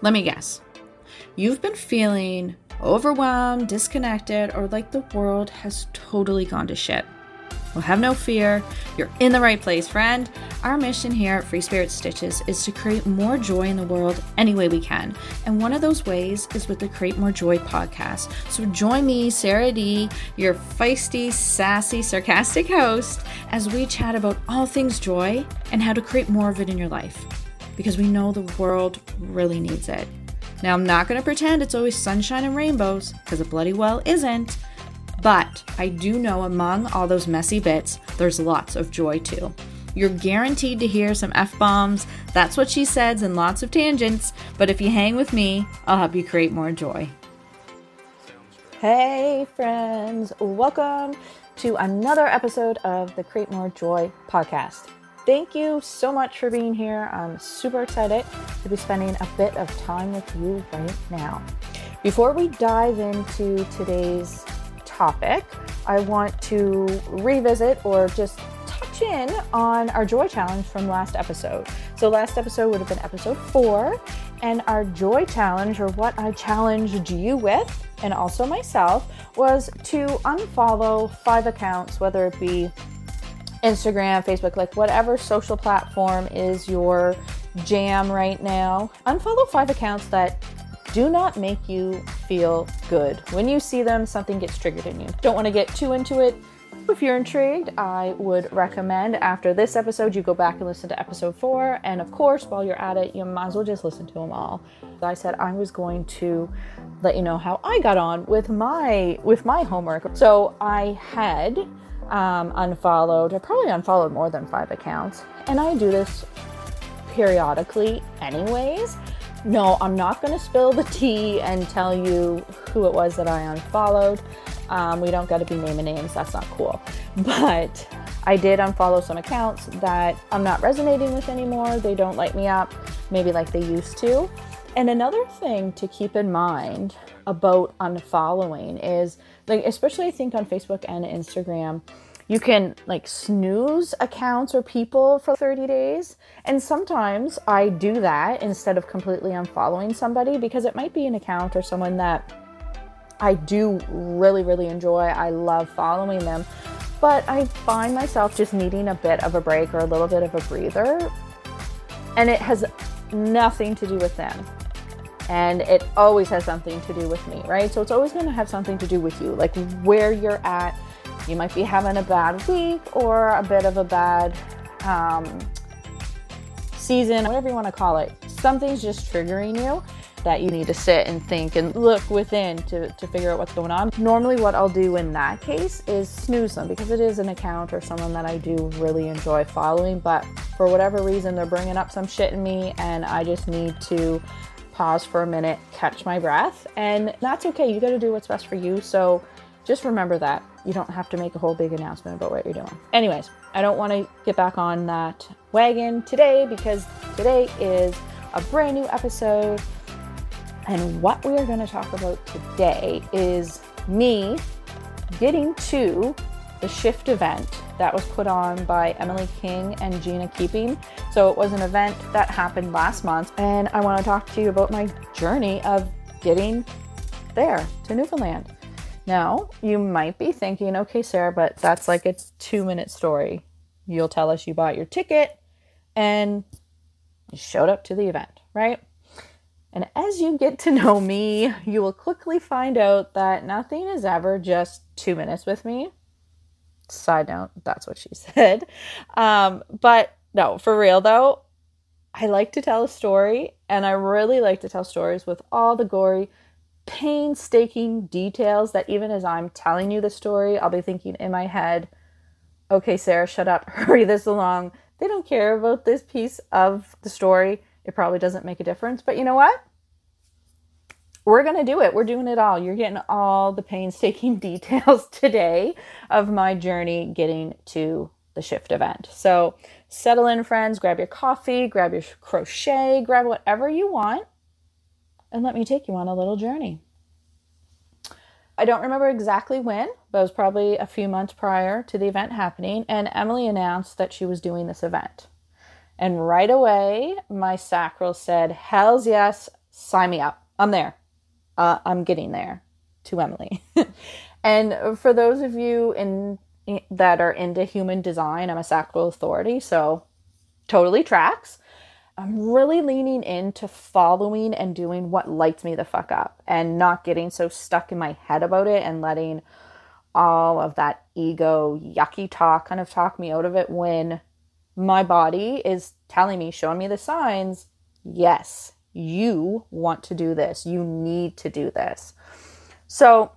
Let me guess. You've been feeling overwhelmed, disconnected, or like the world has totally gone to shit. Well, have no fear. You're in the right place, friend. Our mission here at Free Spirit Stitches is to create more joy in the world any way we can. And one of those ways is with the Create More Joy podcast. So join me, Sarah D, your feisty, sassy, sarcastic host, as we chat about all things joy and how to create more of it in your life. Because we know the world really needs it. Now, I'm not going to pretend it's always sunshine and rainbows, because it bloody well isn't. But I do know among all those messy bits, there's lots of joy too. You're guaranteed to hear some F bombs, that's what she says, and lots of tangents. But if you hang with me, I'll help you create more joy. Hey, friends, welcome to another episode of the Create More Joy podcast. Thank you so much for being here. I'm super excited to be spending a bit of time with you right now. Before we dive into today's topic, I want to revisit or just touch in on our joy challenge from last episode. So, last episode would have been episode four, and our joy challenge, or what I challenged you with, and also myself, was to unfollow five accounts, whether it be Instagram, Facebook, like whatever social platform is your jam right now. Unfollow five accounts that do not make you feel good. When you see them, something gets triggered in you. Don't want to get too into it. If you're intrigued, I would recommend after this episode you go back and listen to episode four. And of course, while you're at it, you might as well just listen to them all. I said I was going to let you know how I got on with my with my homework. So I had um, unfollowed, I probably unfollowed more than five accounts, and I do this periodically, anyways. No, I'm not going to spill the tea and tell you who it was that I unfollowed. Um, we don't got to be naming names, that's not cool. But I did unfollow some accounts that I'm not resonating with anymore. They don't light me up, maybe like they used to. And another thing to keep in mind about unfollowing is like, especially I think on Facebook and Instagram, you can like snooze accounts or people for 30 days. And sometimes I do that instead of completely unfollowing somebody because it might be an account or someone that I do really, really enjoy. I love following them. But I find myself just needing a bit of a break or a little bit of a breather. And it has nothing to do with them. And it always has something to do with me, right? So it's always going to have something to do with you, like where you're at you might be having a bad week or a bit of a bad um, season, whatever you want to call it. Something's just triggering you that you need to sit and think and look within to, to figure out what's going on. Normally, what I'll do in that case is snooze them because it is an account or someone that I do really enjoy following. But for whatever reason, they're bringing up some shit in me, and I just need to pause for a minute, catch my breath, and that's okay. You got to do what's best for you. So just remember that. You don't have to make a whole big announcement about what you're doing. Anyways, I don't want to get back on that wagon today because today is a brand new episode. And what we are going to talk about today is me getting to the shift event that was put on by Emily King and Gina Keeping. So it was an event that happened last month, and I want to talk to you about my journey of getting there to Newfoundland. Now, you might be thinking, okay, Sarah, but that's like a two minute story. You'll tell us you bought your ticket and you showed up to the event, right? And as you get to know me, you will quickly find out that nothing is ever just two minutes with me. Side note, that's what she said. Um, but no, for real though, I like to tell a story and I really like to tell stories with all the gory painstaking details that even as I'm telling you the story, I'll be thinking in my head, okay, Sarah, shut up, hurry this along. They don't care about this piece of the story. It probably doesn't make a difference. But you know what? We're going to do it. We're doing it all. You're getting all the painstaking details today of my journey getting to the shift event. So settle in, friends. Grab your coffee, grab your crochet, grab whatever you want and let me take you on a little journey. I don't remember exactly when, but it was probably a few months prior to the event happening, and Emily announced that she was doing this event. And right away, my sacral said, Hells yes, sign me up. I'm there. Uh, I'm getting there to Emily. and for those of you in that are into human design, I'm a sacral authority, so totally tracks. I'm really leaning into following and doing what lights me the fuck up and not getting so stuck in my head about it and letting all of that ego yucky talk kind of talk me out of it when my body is telling me, showing me the signs, yes, you want to do this. You need to do this. So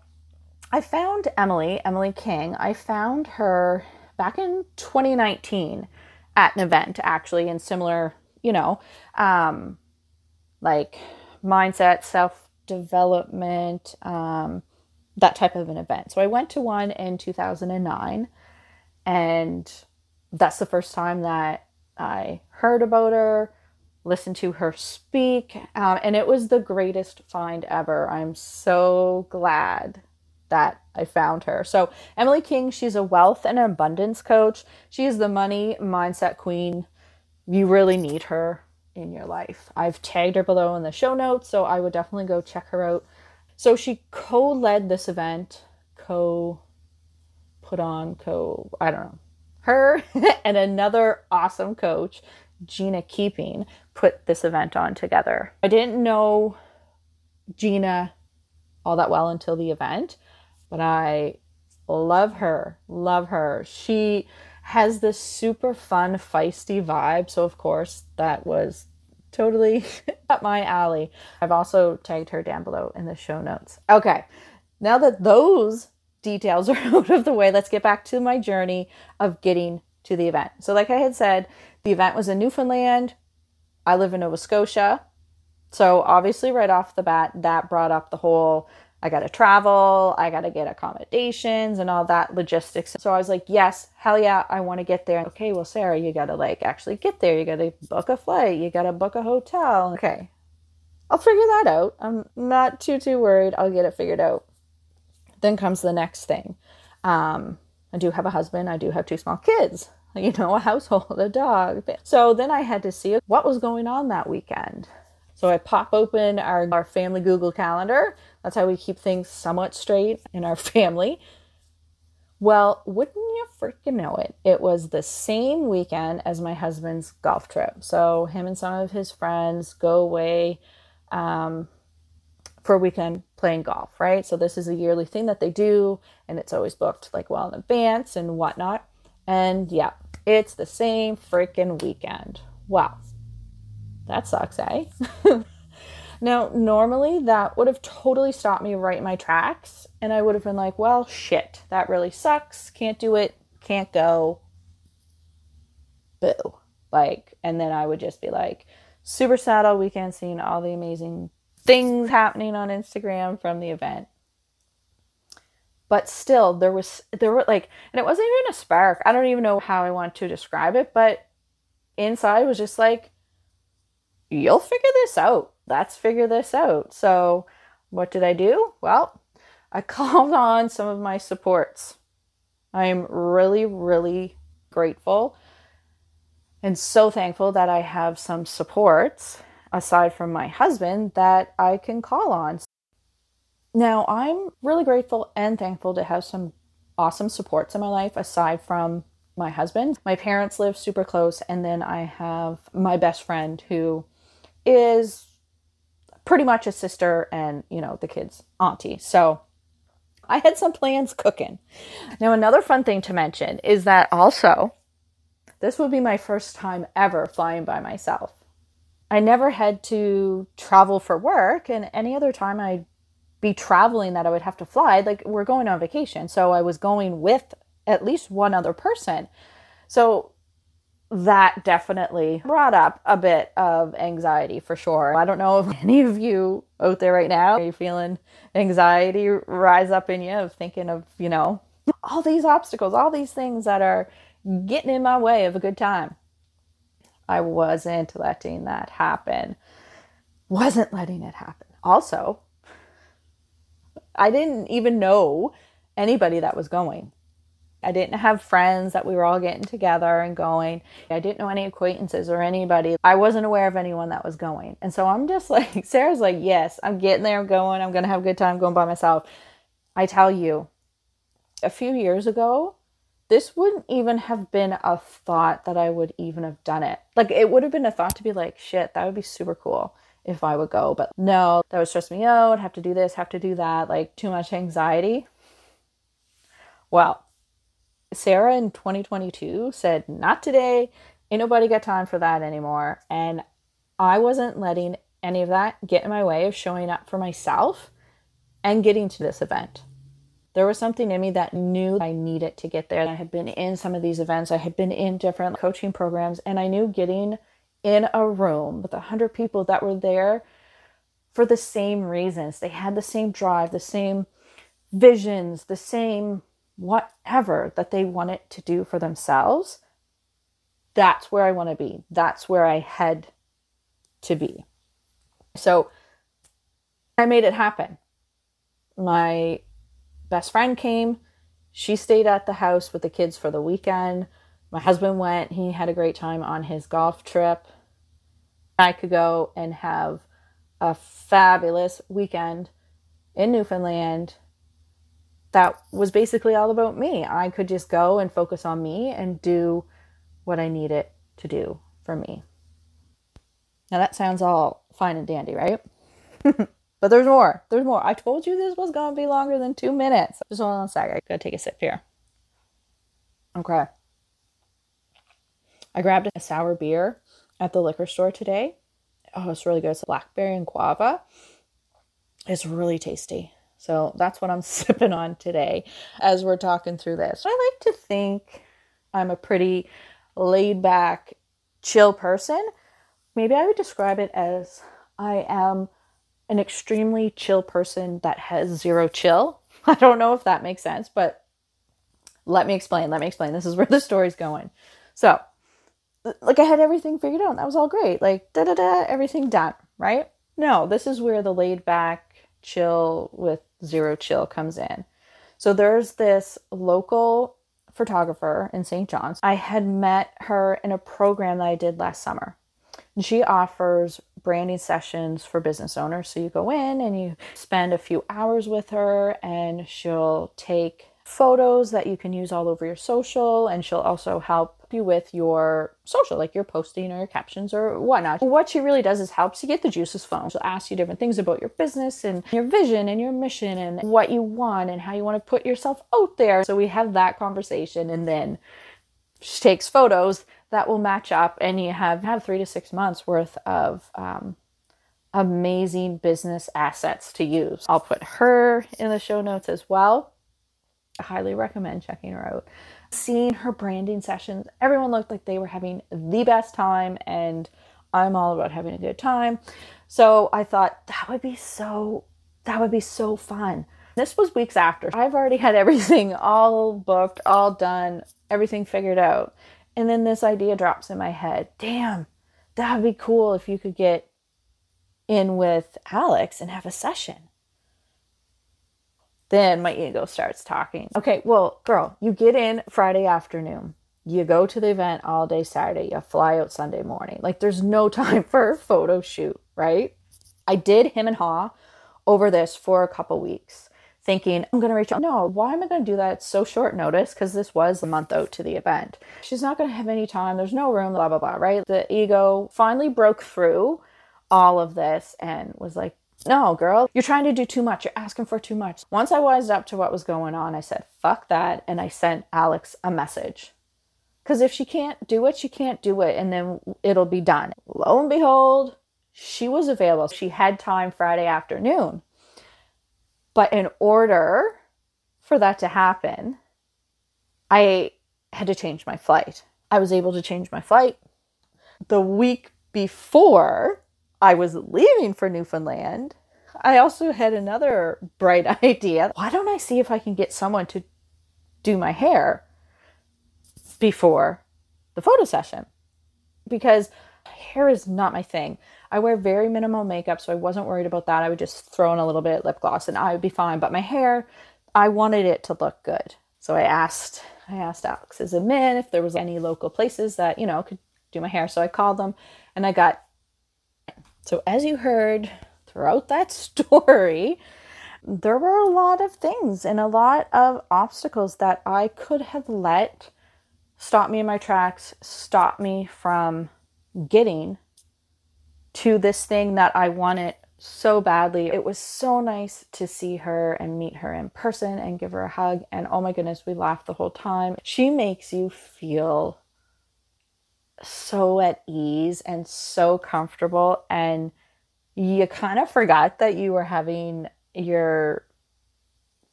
I found Emily, Emily King, I found her back in 2019 at an event, actually, in similar you know, um, like mindset, self development, um, that type of an event. So I went to one in 2009, and that's the first time that I heard about her, listened to her speak, um, and it was the greatest find ever. I'm so glad that I found her. So, Emily King, she's a wealth and abundance coach. She is the money mindset queen you really need her in your life. I've tagged her below in the show notes, so I would definitely go check her out. So she co led this event, co put on, co, I don't know. Her and another awesome coach, Gina Keeping, put this event on together. I didn't know Gina all that well until the event, but I love her, love her. She has this super fun, feisty vibe. So, of course, that was totally up my alley. I've also tagged her down below in the show notes. Okay, now that those details are out of the way, let's get back to my journey of getting to the event. So, like I had said, the event was in Newfoundland. I live in Nova Scotia. So, obviously, right off the bat, that brought up the whole I got to travel, I got to get accommodations and all that logistics. So I was like, yes, hell yeah, I want to get there. Okay, well, Sarah, you got to like actually get there. You got to book a flight, you got to book a hotel. Okay, I'll figure that out. I'm not too, too worried. I'll get it figured out. Then comes the next thing. Um, I do have a husband, I do have two small kids, you know, a household, a dog. So then I had to see what was going on that weekend. So I pop open our, our family Google Calendar that's how we keep things somewhat straight in our family. Well, wouldn't you freaking know it? It was the same weekend as my husband's golf trip. So, him and some of his friends go away um, for a weekend playing golf, right? So, this is a yearly thing that they do, and it's always booked like well in advance and whatnot. And yeah, it's the same freaking weekend. Wow. That sucks, eh? Now, normally that would have totally stopped me right in my tracks, and I would have been like, well, shit, that really sucks. Can't do it. Can't go. Boo. Like, and then I would just be like, super sad all weekend, seeing all the amazing things happening on Instagram from the event. But still, there was, there were like, and it wasn't even a spark. I don't even know how I want to describe it, but inside was just like, you'll figure this out let's figure this out. So, what did I do? Well, I called on some of my supports. I'm really, really grateful and so thankful that I have some supports aside from my husband that I can call on. Now, I'm really grateful and thankful to have some awesome supports in my life aside from my husband. My parents live super close, and then I have my best friend who is pretty much a sister and, you know, the kids' auntie. So I had some plans cooking. Now, another fun thing to mention is that also, this would be my first time ever flying by myself. I never had to travel for work, and any other time I'd be traveling that I would have to fly, like we're going on vacation. So I was going with at least one other person. So that definitely brought up a bit of anxiety for sure. I don't know if any of you out there right now are you feeling anxiety rise up in you of thinking of, you know, all these obstacles, all these things that are getting in my way of a good time. I wasn't letting that happen. Wasn't letting it happen. Also, I didn't even know anybody that was going. I didn't have friends that we were all getting together and going. I didn't know any acquaintances or anybody. I wasn't aware of anyone that was going. And so I'm just like, Sarah's like, yes, I'm getting there, I'm going, I'm going to have a good time going by myself. I tell you, a few years ago, this wouldn't even have been a thought that I would even have done it. Like, it would have been a thought to be like, shit, that would be super cool if I would go. But no, that would stress me out, have to do this, have to do that, like too much anxiety. Well, Sarah in 2022 said, Not today. Ain't nobody got time for that anymore. And I wasn't letting any of that get in my way of showing up for myself and getting to this event. There was something in me that knew I needed to get there. I had been in some of these events, I had been in different coaching programs, and I knew getting in a room with a hundred people that were there for the same reasons. They had the same drive, the same visions, the same whatever that they wanted to do for themselves, that's where I want to be. That's where I head to be. So I made it happen. My best friend came. She stayed at the house with the kids for the weekend. My husband went. He had a great time on his golf trip. I could go and have a fabulous weekend in Newfoundland that was basically all about me. I could just go and focus on me and do what I needed to do for me. Now that sounds all fine and dandy, right? but there's more. There's more. I told you this was to be longer than two minutes. Just hold on a second. I gotta take a sip here. Okay. I grabbed a sour beer at the liquor store today. Oh, it's really good. It's blackberry and guava. It's really tasty. So that's what I'm sipping on today as we're talking through this. I like to think I'm a pretty laid back, chill person. Maybe I would describe it as I am an extremely chill person that has zero chill. I don't know if that makes sense, but let me explain. Let me explain. This is where the story's going. So, like, I had everything figured out. That was all great. Like, da da da, everything done, right? No, this is where the laid back, chill with zero chill comes in. So there's this local photographer in St. John's. I had met her in a program that I did last summer. And she offers branding sessions for business owners. So you go in and you spend a few hours with her, and she'll take photos that you can use all over your social, and she'll also help you with your social, like your posting or your captions or whatnot. What she really does is helps you get the juices flowing. She'll ask you different things about your business and your vision and your mission and what you want and how you want to put yourself out there. So we have that conversation, and then she takes photos that will match up, and you have have three to six months worth of um, amazing business assets to use. I'll put her in the show notes as well. I highly recommend checking her out. Seeing her branding sessions, everyone looked like they were having the best time, and I'm all about having a good time. So I thought that would be so that would be so fun. This was weeks after. I've already had everything all booked, all done, everything figured out. And then this idea drops in my head. Damn, that would be cool if you could get in with Alex and have a session. Then my ego starts talking. Okay, well, girl, you get in Friday afternoon. You go to the event all day Saturday. You fly out Sunday morning. Like, there's no time for a photo shoot, right? I did him and Ha over this for a couple weeks, thinking, I'm going to reach out. No, why am I going to do that? It's so short notice because this was a month out to the event. She's not going to have any time. There's no room, blah, blah, blah, right? The ego finally broke through all of this and was like, no, girl, you're trying to do too much. You're asking for too much. Once I wised up to what was going on, I said, fuck that. And I sent Alex a message. Because if she can't do it, she can't do it. And then it'll be done. Lo and behold, she was available. She had time Friday afternoon. But in order for that to happen, I had to change my flight. I was able to change my flight. The week before, I was leaving for Newfoundland, I also had another bright idea. Why don't I see if I can get someone to do my hair before the photo session? Because hair is not my thing. I wear very minimal makeup, so I wasn't worried about that. I would just throw in a little bit of lip gloss and I would be fine. But my hair, I wanted it to look good. So I asked I asked Alex as a man if there was any local places that, you know, could do my hair. So I called them and I got. So as you heard throughout that story, there were a lot of things and a lot of obstacles that I could have let stop me in my tracks, stop me from getting to this thing that I wanted so badly. It was so nice to see her and meet her in person and give her a hug. And oh my goodness, we laughed the whole time. She makes you feel so at ease and so comfortable. And you kind of forgot that you were having your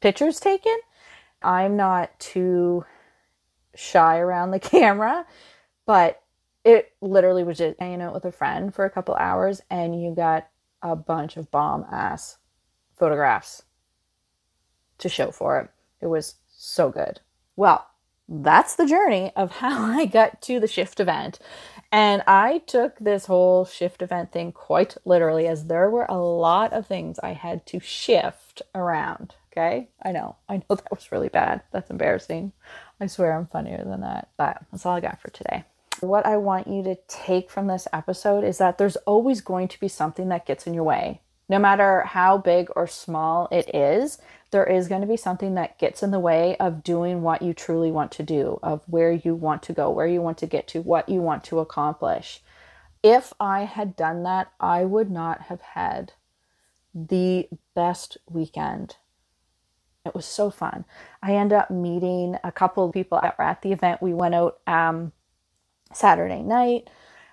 pictures taken. I'm not too shy around the camera, but it literally was just hanging out with a friend for a couple hours and you got a bunch of bomb ass photographs to show for it. It was so good. Well, that's the journey of how I got to the shift event. And I took this whole shift event thing quite literally, as there were a lot of things I had to shift around. Okay. I know. I know that was really bad. That's embarrassing. I swear I'm funnier than that. But that's all I got for today. What I want you to take from this episode is that there's always going to be something that gets in your way. No matter how big or small it is, there is going to be something that gets in the way of doing what you truly want to do, of where you want to go, where you want to get to, what you want to accomplish. If I had done that, I would not have had the best weekend. It was so fun. I ended up meeting a couple of people that were at the event. We went out um, Saturday night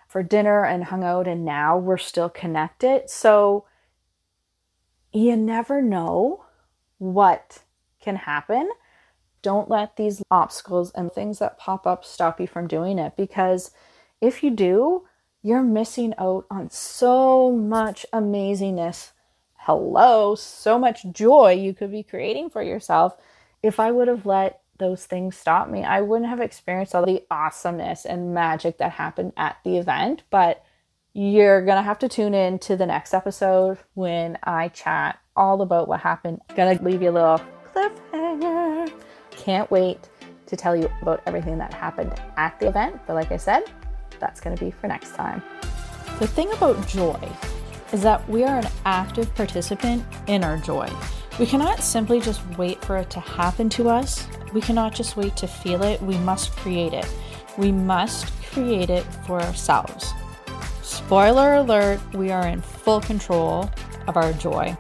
for dinner and hung out, and now we're still connected. So you never know what can happen. Don't let these obstacles and things that pop up stop you from doing it because if you do, you're missing out on so much amazingness. Hello, so much joy you could be creating for yourself. If I would have let those things stop me. I wouldn't have experienced all the awesomeness and magic that happened at the event, but you're going to have to tune in to the next episode when I chat all about what happened. Gonna leave you a little cliffhanger. Can't wait to tell you about everything that happened at the event, but like I said, that's going to be for next time. The thing about joy is that we are an active participant in our joy. We cannot simply just wait for it to happen to us. We cannot just wait to feel it. We must create it. We must create it for ourselves. Spoiler alert, we are in full control of our joy.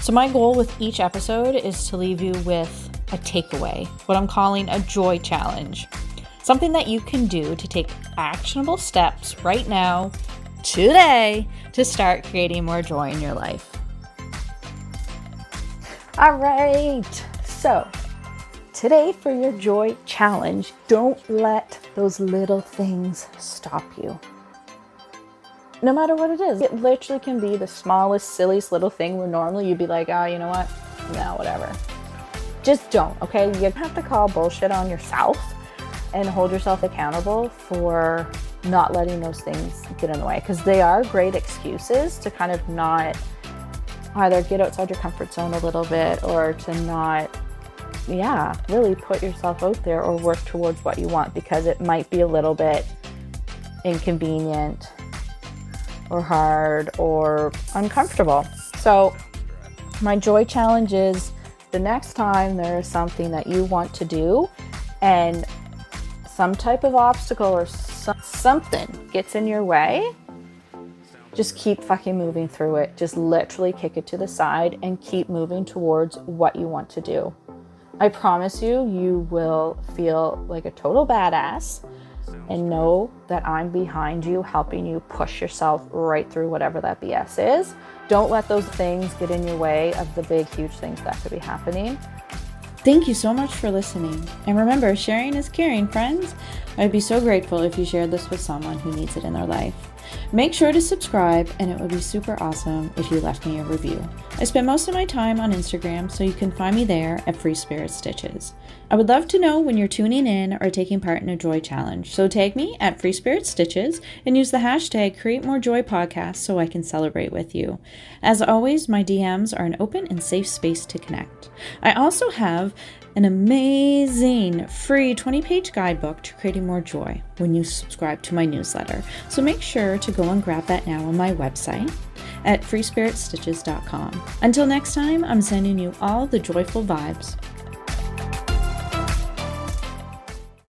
So, my goal with each episode is to leave you with a takeaway, what I'm calling a joy challenge. Something that you can do to take actionable steps right now, today, to start creating more joy in your life. All right. So, today for your joy challenge, don't let those little things stop you. No matter what it is, it literally can be the smallest, silliest little thing where normally you'd be like, oh, you know what? No, whatever. Just don't, okay? You have to call bullshit on yourself and hold yourself accountable for not letting those things get in the way because they are great excuses to kind of not either get outside your comfort zone a little bit or to not yeah really put yourself out there or work towards what you want because it might be a little bit inconvenient or hard or uncomfortable. So my joy challenge is the next time there is something that you want to do and some type of obstacle or something gets in your way just keep fucking moving through it. Just literally kick it to the side and keep moving towards what you want to do. I promise you, you will feel like a total badass and know that I'm behind you, helping you push yourself right through whatever that BS is. Don't let those things get in your way of the big, huge things that could be happening. Thank you so much for listening. And remember, sharing is caring, friends. I'd be so grateful if you shared this with someone who needs it in their life. Make sure to subscribe, and it would be super awesome if you left me a review. I spend most of my time on Instagram, so you can find me there at Free Spirit Stitches. I would love to know when you're tuning in or taking part in a joy challenge, so tag me at Free Spirit Stitches and use the hashtag Create More Joy Podcast so I can celebrate with you. As always, my DMs are an open and safe space to connect. I also have an amazing free 20 page guidebook to creating more joy when you subscribe to my newsletter. So make sure to go and grab that now on my website at freespiritstitches.com. Until next time, I'm sending you all the joyful vibes